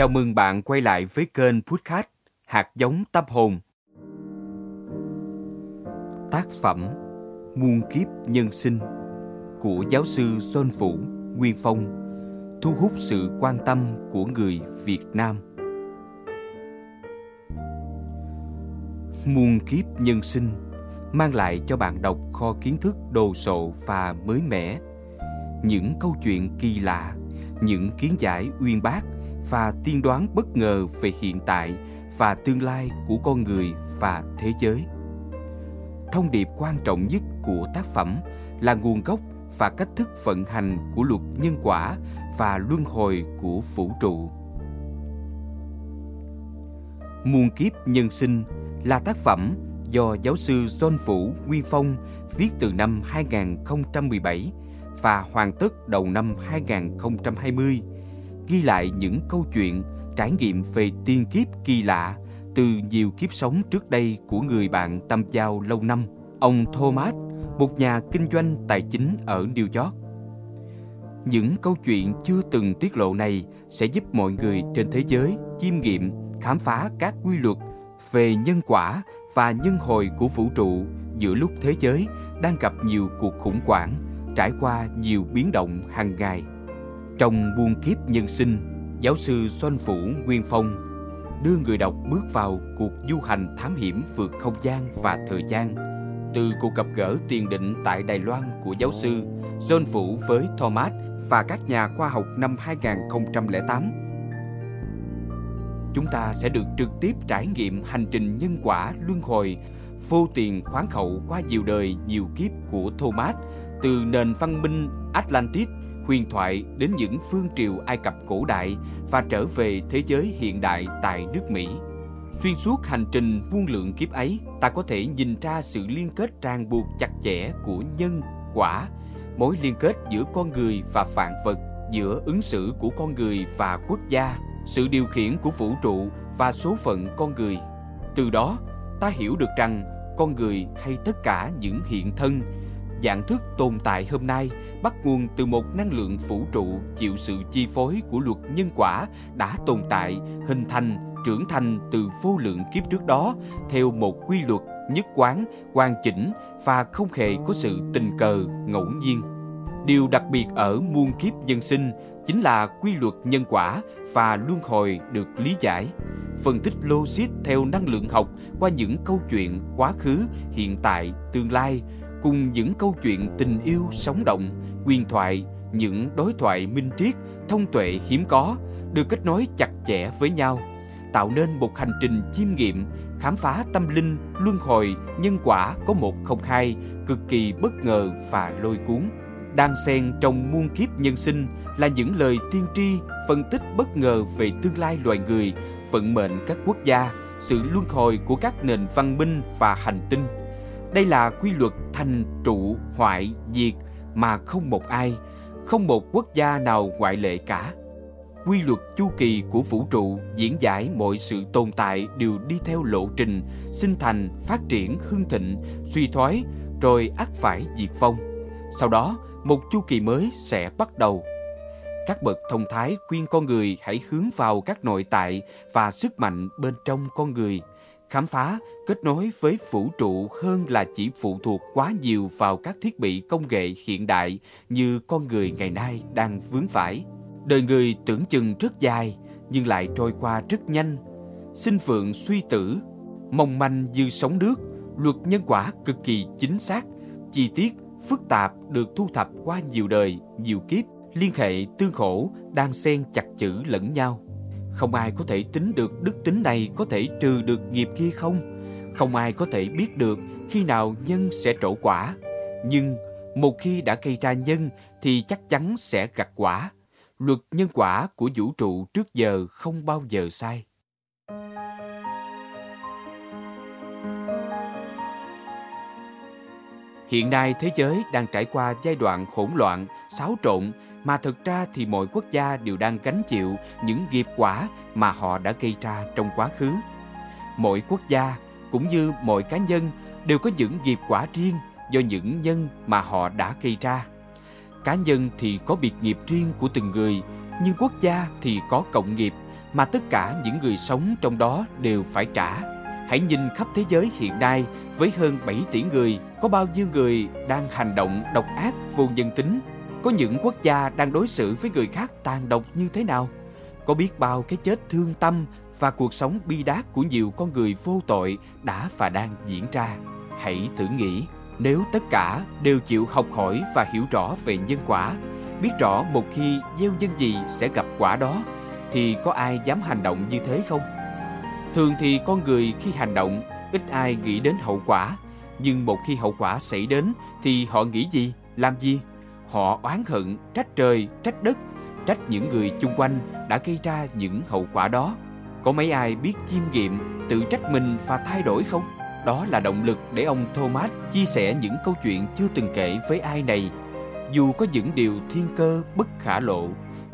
Chào mừng bạn quay lại với kênh Podcast Hạt giống tâm hồn. Tác phẩm Muôn kiếp nhân sinh của giáo sư sơn Vũ Nguyên Phong thu hút sự quan tâm của người Việt Nam. Muôn kiếp nhân sinh mang lại cho bạn đọc kho kiến thức đồ sộ và mới mẻ. Những câu chuyện kỳ lạ, những kiến giải uyên bác và tiên đoán bất ngờ về hiện tại và tương lai của con người và thế giới. Thông điệp quan trọng nhất của tác phẩm là nguồn gốc và cách thức vận hành của luật nhân quả và luân hồi của vũ trụ. Muôn kiếp nhân sinh là tác phẩm do giáo sư John Vũ Nguyên Phong viết từ năm 2017 và hoàn tất đầu năm 2020, ghi lại những câu chuyện, trải nghiệm về tiên kiếp kỳ lạ từ nhiều kiếp sống trước đây của người bạn tâm giao lâu năm, ông Thomas, một nhà kinh doanh tài chính ở New York. Những câu chuyện chưa từng tiết lộ này sẽ giúp mọi người trên thế giới chiêm nghiệm, khám phá các quy luật về nhân quả và nhân hồi của vũ trụ giữa lúc thế giới đang gặp nhiều cuộc khủng hoảng, trải qua nhiều biến động hàng ngày. Trong buôn kiếp nhân sinh, giáo sư Xuân Phủ Nguyên Phong đưa người đọc bước vào cuộc du hành thám hiểm vượt không gian và thời gian. Từ cuộc gặp gỡ tiền định tại Đài Loan của giáo sư John phủ với Thomas và các nhà khoa học năm 2008 chúng ta sẽ được trực tiếp trải nghiệm hành trình nhân quả luân hồi vô tiền khoáng khẩu qua nhiều đời nhiều kiếp của Thomas từ nền văn minh Atlantis huyền thoại đến những phương triều Ai Cập cổ đại và trở về thế giới hiện đại tại nước Mỹ. Xuyên suốt hành trình muôn lượng kiếp ấy, ta có thể nhìn ra sự liên kết ràng buộc chặt chẽ của nhân, quả, mối liên kết giữa con người và vạn vật, giữa ứng xử của con người và quốc gia, sự điều khiển của vũ trụ và số phận con người. Từ đó, ta hiểu được rằng con người hay tất cả những hiện thân, dạng thức tồn tại hôm nay bắt nguồn từ một năng lượng vũ trụ chịu sự chi phối của luật nhân quả đã tồn tại, hình thành, trưởng thành từ vô lượng kiếp trước đó theo một quy luật nhất quán, hoàn chỉnh và không hề có sự tình cờ, ngẫu nhiên. Điều đặc biệt ở muôn kiếp nhân sinh chính là quy luật nhân quả và luân hồi được lý giải phân tích logic theo năng lượng học qua những câu chuyện quá khứ hiện tại tương lai cùng những câu chuyện tình yêu sống động huyền thoại những đối thoại minh triết thông tuệ hiếm có được kết nối chặt chẽ với nhau tạo nên một hành trình chiêm nghiệm khám phá tâm linh luân hồi nhân quả có một không hai cực kỳ bất ngờ và lôi cuốn đang xen trong muôn kiếp nhân sinh là những lời tiên tri phân tích bất ngờ về tương lai loài người, vận mệnh các quốc gia, sự luân hồi của các nền văn minh và hành tinh. Đây là quy luật thành trụ, hoại, diệt mà không một ai, không một quốc gia nào ngoại lệ cả. Quy luật chu kỳ của vũ trụ diễn giải mọi sự tồn tại đều đi theo lộ trình sinh thành, phát triển, hưng thịnh, suy thoái, rồi ắt phải diệt vong. Sau đó, một chu kỳ mới sẽ bắt đầu. Các bậc thông thái khuyên con người hãy hướng vào các nội tại và sức mạnh bên trong con người, khám phá, kết nối với vũ trụ hơn là chỉ phụ thuộc quá nhiều vào các thiết bị công nghệ hiện đại như con người ngày nay đang vướng phải. Đời người tưởng chừng rất dài nhưng lại trôi qua rất nhanh. Sinh phượng suy tử, mong manh như sóng nước, luật nhân quả cực kỳ chính xác, chi tiết phức tạp được thu thập qua nhiều đời, nhiều kiếp, liên hệ tương khổ, đang xen chặt chữ lẫn nhau. Không ai có thể tính được đức tính này có thể trừ được nghiệp kia không. Không ai có thể biết được khi nào nhân sẽ trổ quả. Nhưng một khi đã gây ra nhân thì chắc chắn sẽ gặt quả. Luật nhân quả của vũ trụ trước giờ không bao giờ sai. Hiện nay thế giới đang trải qua giai đoạn hỗn loạn, xáo trộn mà thực ra thì mọi quốc gia đều đang gánh chịu những nghiệp quả mà họ đã gây ra trong quá khứ. Mỗi quốc gia cũng như mọi cá nhân đều có những nghiệp quả riêng do những nhân mà họ đã gây ra. Cá nhân thì có biệt nghiệp riêng của từng người, nhưng quốc gia thì có cộng nghiệp mà tất cả những người sống trong đó đều phải trả. Hãy nhìn khắp thế giới hiện nay với hơn 7 tỷ người, có bao nhiêu người đang hành động độc ác vô nhân tính? Có những quốc gia đang đối xử với người khác tàn độc như thế nào? Có biết bao cái chết thương tâm và cuộc sống bi đát của nhiều con người vô tội đã và đang diễn ra. Hãy thử nghĩ, nếu tất cả đều chịu học hỏi và hiểu rõ về nhân quả, biết rõ một khi gieo nhân gì sẽ gặp quả đó, thì có ai dám hành động như thế không? Thường thì con người khi hành động ít ai nghĩ đến hậu quả, nhưng một khi hậu quả xảy đến thì họ nghĩ gì, làm gì? Họ oán hận, trách trời, trách đất, trách những người chung quanh đã gây ra những hậu quả đó. Có mấy ai biết chiêm nghiệm, tự trách mình và thay đổi không? Đó là động lực để ông Thomas chia sẻ những câu chuyện chưa từng kể với ai này. Dù có những điều thiên cơ bất khả lộ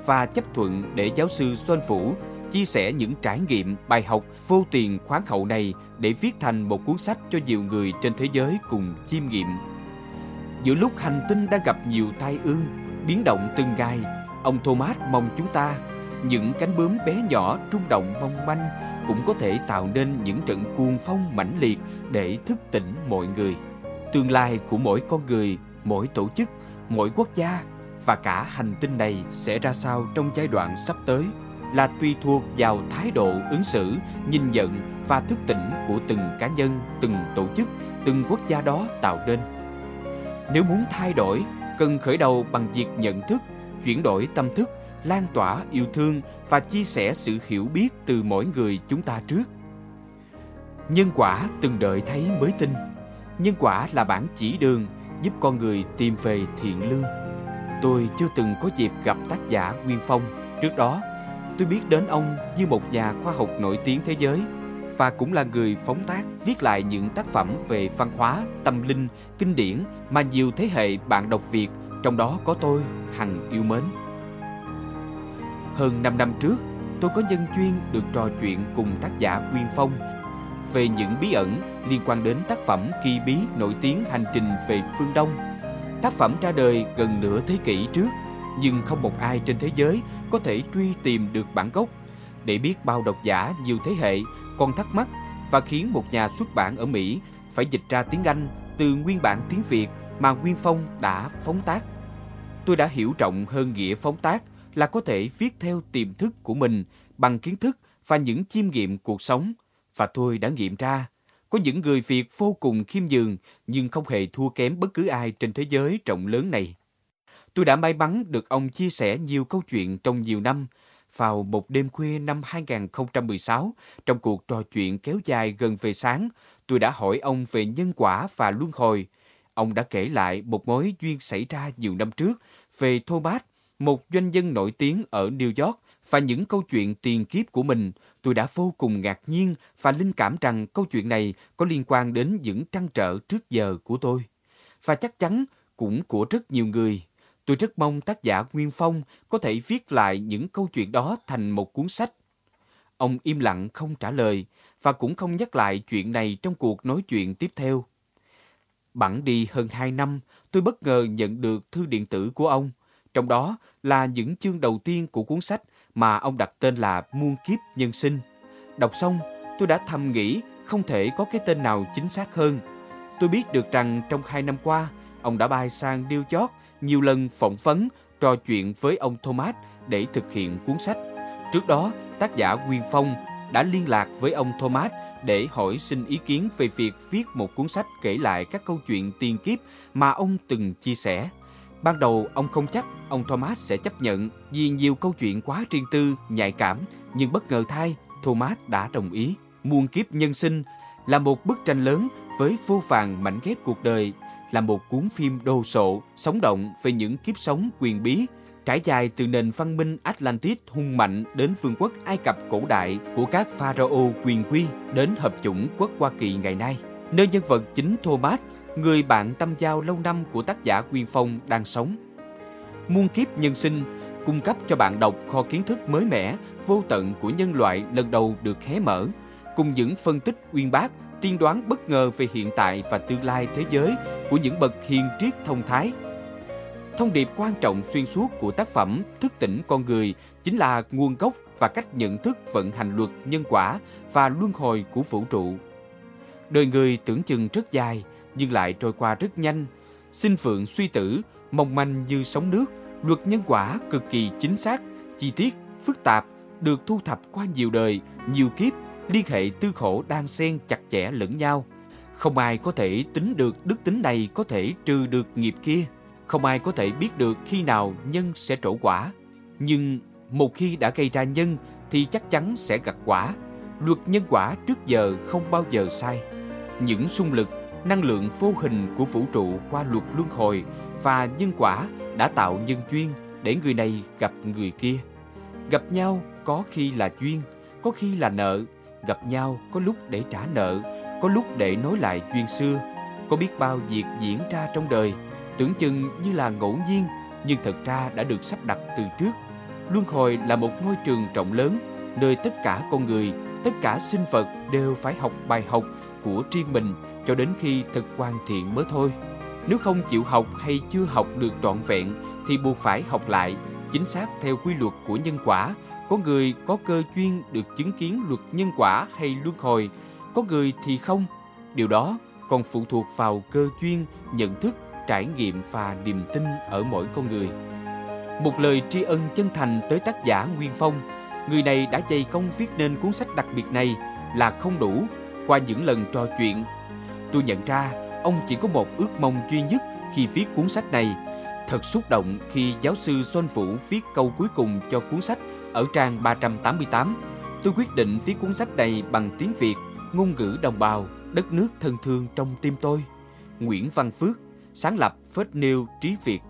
và chấp thuận để giáo sư Xuân Phủ chia sẻ những trải nghiệm, bài học vô tiền khoáng hậu này để viết thành một cuốn sách cho nhiều người trên thế giới cùng chiêm nghiệm. Giữa lúc hành tinh đang gặp nhiều tai ương, biến động từng ngày, ông Thomas mong chúng ta những cánh bướm bé nhỏ rung động mong manh cũng có thể tạo nên những trận cuồng phong mãnh liệt để thức tỉnh mọi người. Tương lai của mỗi con người, mỗi tổ chức, mỗi quốc gia và cả hành tinh này sẽ ra sao trong giai đoạn sắp tới là tùy thuộc vào thái độ ứng xử, nhìn nhận và thức tỉnh của từng cá nhân, từng tổ chức, từng quốc gia đó tạo nên. Nếu muốn thay đổi, cần khởi đầu bằng việc nhận thức, chuyển đổi tâm thức lan tỏa yêu thương và chia sẻ sự hiểu biết từ mỗi người chúng ta trước. Nhân quả từng đợi thấy mới tin. Nhân quả là bản chỉ đường giúp con người tìm về thiện lương. Tôi chưa từng có dịp gặp tác giả Nguyên Phong. Trước đó, tôi biết đến ông như một nhà khoa học nổi tiếng thế giới và cũng là người phóng tác viết lại những tác phẩm về văn hóa, tâm linh, kinh điển mà nhiều thế hệ bạn đọc Việt, trong đó có tôi, hằng yêu mến. Hơn 5 năm trước, tôi có nhân duyên được trò chuyện cùng tác giả Quyên Phong về những bí ẩn liên quan đến tác phẩm kỳ bí nổi tiếng Hành trình về phương Đông. Tác phẩm ra đời gần nửa thế kỷ trước, nhưng không một ai trên thế giới có thể truy tìm được bản gốc. Để biết bao độc giả nhiều thế hệ còn thắc mắc và khiến một nhà xuất bản ở Mỹ phải dịch ra tiếng Anh từ nguyên bản tiếng Việt mà Nguyên Phong đã phóng tác. Tôi đã hiểu rộng hơn nghĩa phóng tác là có thể viết theo tiềm thức của mình bằng kiến thức và những chiêm nghiệm cuộc sống. Và tôi đã nghiệm ra, có những người Việt vô cùng khiêm nhường nhưng không hề thua kém bất cứ ai trên thế giới rộng lớn này. Tôi đã may mắn được ông chia sẻ nhiều câu chuyện trong nhiều năm. Vào một đêm khuya năm 2016, trong cuộc trò chuyện kéo dài gần về sáng, tôi đã hỏi ông về nhân quả và luân hồi. Ông đã kể lại một mối duyên xảy ra nhiều năm trước về Thomas một doanh nhân nổi tiếng ở New York và những câu chuyện tiền kiếp của mình, tôi đã vô cùng ngạc nhiên và linh cảm rằng câu chuyện này có liên quan đến những trăn trở trước giờ của tôi. Và chắc chắn cũng của rất nhiều người. Tôi rất mong tác giả Nguyên Phong có thể viết lại những câu chuyện đó thành một cuốn sách. Ông im lặng không trả lời và cũng không nhắc lại chuyện này trong cuộc nói chuyện tiếp theo. Bẵng đi hơn hai năm, tôi bất ngờ nhận được thư điện tử của ông – trong đó là những chương đầu tiên của cuốn sách mà ông đặt tên là Muôn kiếp nhân sinh. Đọc xong, tôi đã thầm nghĩ không thể có cái tên nào chính xác hơn. Tôi biết được rằng trong hai năm qua, ông đã bay sang New York nhiều lần phỏng vấn, trò chuyện với ông Thomas để thực hiện cuốn sách. Trước đó, tác giả Nguyên Phong đã liên lạc với ông Thomas để hỏi xin ý kiến về việc viết một cuốn sách kể lại các câu chuyện tiền kiếp mà ông từng chia sẻ. Ban đầu ông không chắc ông Thomas sẽ chấp nhận vì nhiều câu chuyện quá riêng tư, nhạy cảm, nhưng bất ngờ thay, Thomas đã đồng ý. Muôn kiếp nhân sinh là một bức tranh lớn với vô vàng mảnh ghép cuộc đời, là một cuốn phim đồ sộ, sống động về những kiếp sống quyền bí, trải dài từ nền văn minh Atlantis hung mạnh đến vương quốc Ai Cập cổ đại của các pharaoh quyền quy đến hợp chủng quốc Hoa Kỳ ngày nay. Nơi nhân vật chính Thomas người bạn tâm giao lâu năm của tác giả Quyên Phong đang sống. Muôn kiếp nhân sinh cung cấp cho bạn đọc kho kiến thức mới mẻ, vô tận của nhân loại lần đầu được hé mở, cùng những phân tích uyên bác, tiên đoán bất ngờ về hiện tại và tương lai thế giới của những bậc hiền triết thông thái. Thông điệp quan trọng xuyên suốt của tác phẩm Thức tỉnh con người chính là nguồn gốc và cách nhận thức vận hành luật nhân quả và luân hồi của vũ trụ. Đời người tưởng chừng rất dài nhưng lại trôi qua rất nhanh. Sinh phượng suy tử, mong manh như sóng nước, luật nhân quả cực kỳ chính xác, chi tiết, phức tạp, được thu thập qua nhiều đời, nhiều kiếp, liên hệ tư khổ đang xen chặt chẽ lẫn nhau. Không ai có thể tính được đức tính này có thể trừ được nghiệp kia. Không ai có thể biết được khi nào nhân sẽ trổ quả. Nhưng một khi đã gây ra nhân thì chắc chắn sẽ gặt quả. Luật nhân quả trước giờ không bao giờ sai. Những xung lực, năng lượng vô hình của vũ trụ qua luật luân hồi và nhân quả đã tạo nhân duyên để người này gặp người kia. Gặp nhau có khi là duyên, có khi là nợ. Gặp nhau có lúc để trả nợ, có lúc để nối lại duyên xưa. Có biết bao việc diễn ra trong đời, tưởng chừng như là ngẫu nhiên, nhưng thật ra đã được sắp đặt từ trước. Luân hồi là một ngôi trường rộng lớn, nơi tất cả con người, tất cả sinh vật đều phải học bài học của riêng mình cho đến khi thực hoàn thiện mới thôi. Nếu không chịu học hay chưa học được trọn vẹn thì buộc phải học lại, chính xác theo quy luật của nhân quả. Có người có cơ duyên được chứng kiến luật nhân quả hay luân hồi, có người thì không. Điều đó còn phụ thuộc vào cơ duyên, nhận thức, trải nghiệm và niềm tin ở mỗi con người. Một lời tri ân chân thành tới tác giả Nguyên Phong, người này đã dày công viết nên cuốn sách đặc biệt này là không đủ. Qua những lần trò chuyện, tôi nhận ra ông chỉ có một ước mong duy nhất khi viết cuốn sách này. Thật xúc động khi giáo sư Xuân Vũ viết câu cuối cùng cho cuốn sách ở trang 388. Tôi quyết định viết cuốn sách này bằng tiếng Việt, ngôn ngữ đồng bào, đất nước thân thương trong tim tôi. Nguyễn Văn Phước, sáng lập Phết Nêu Trí Việt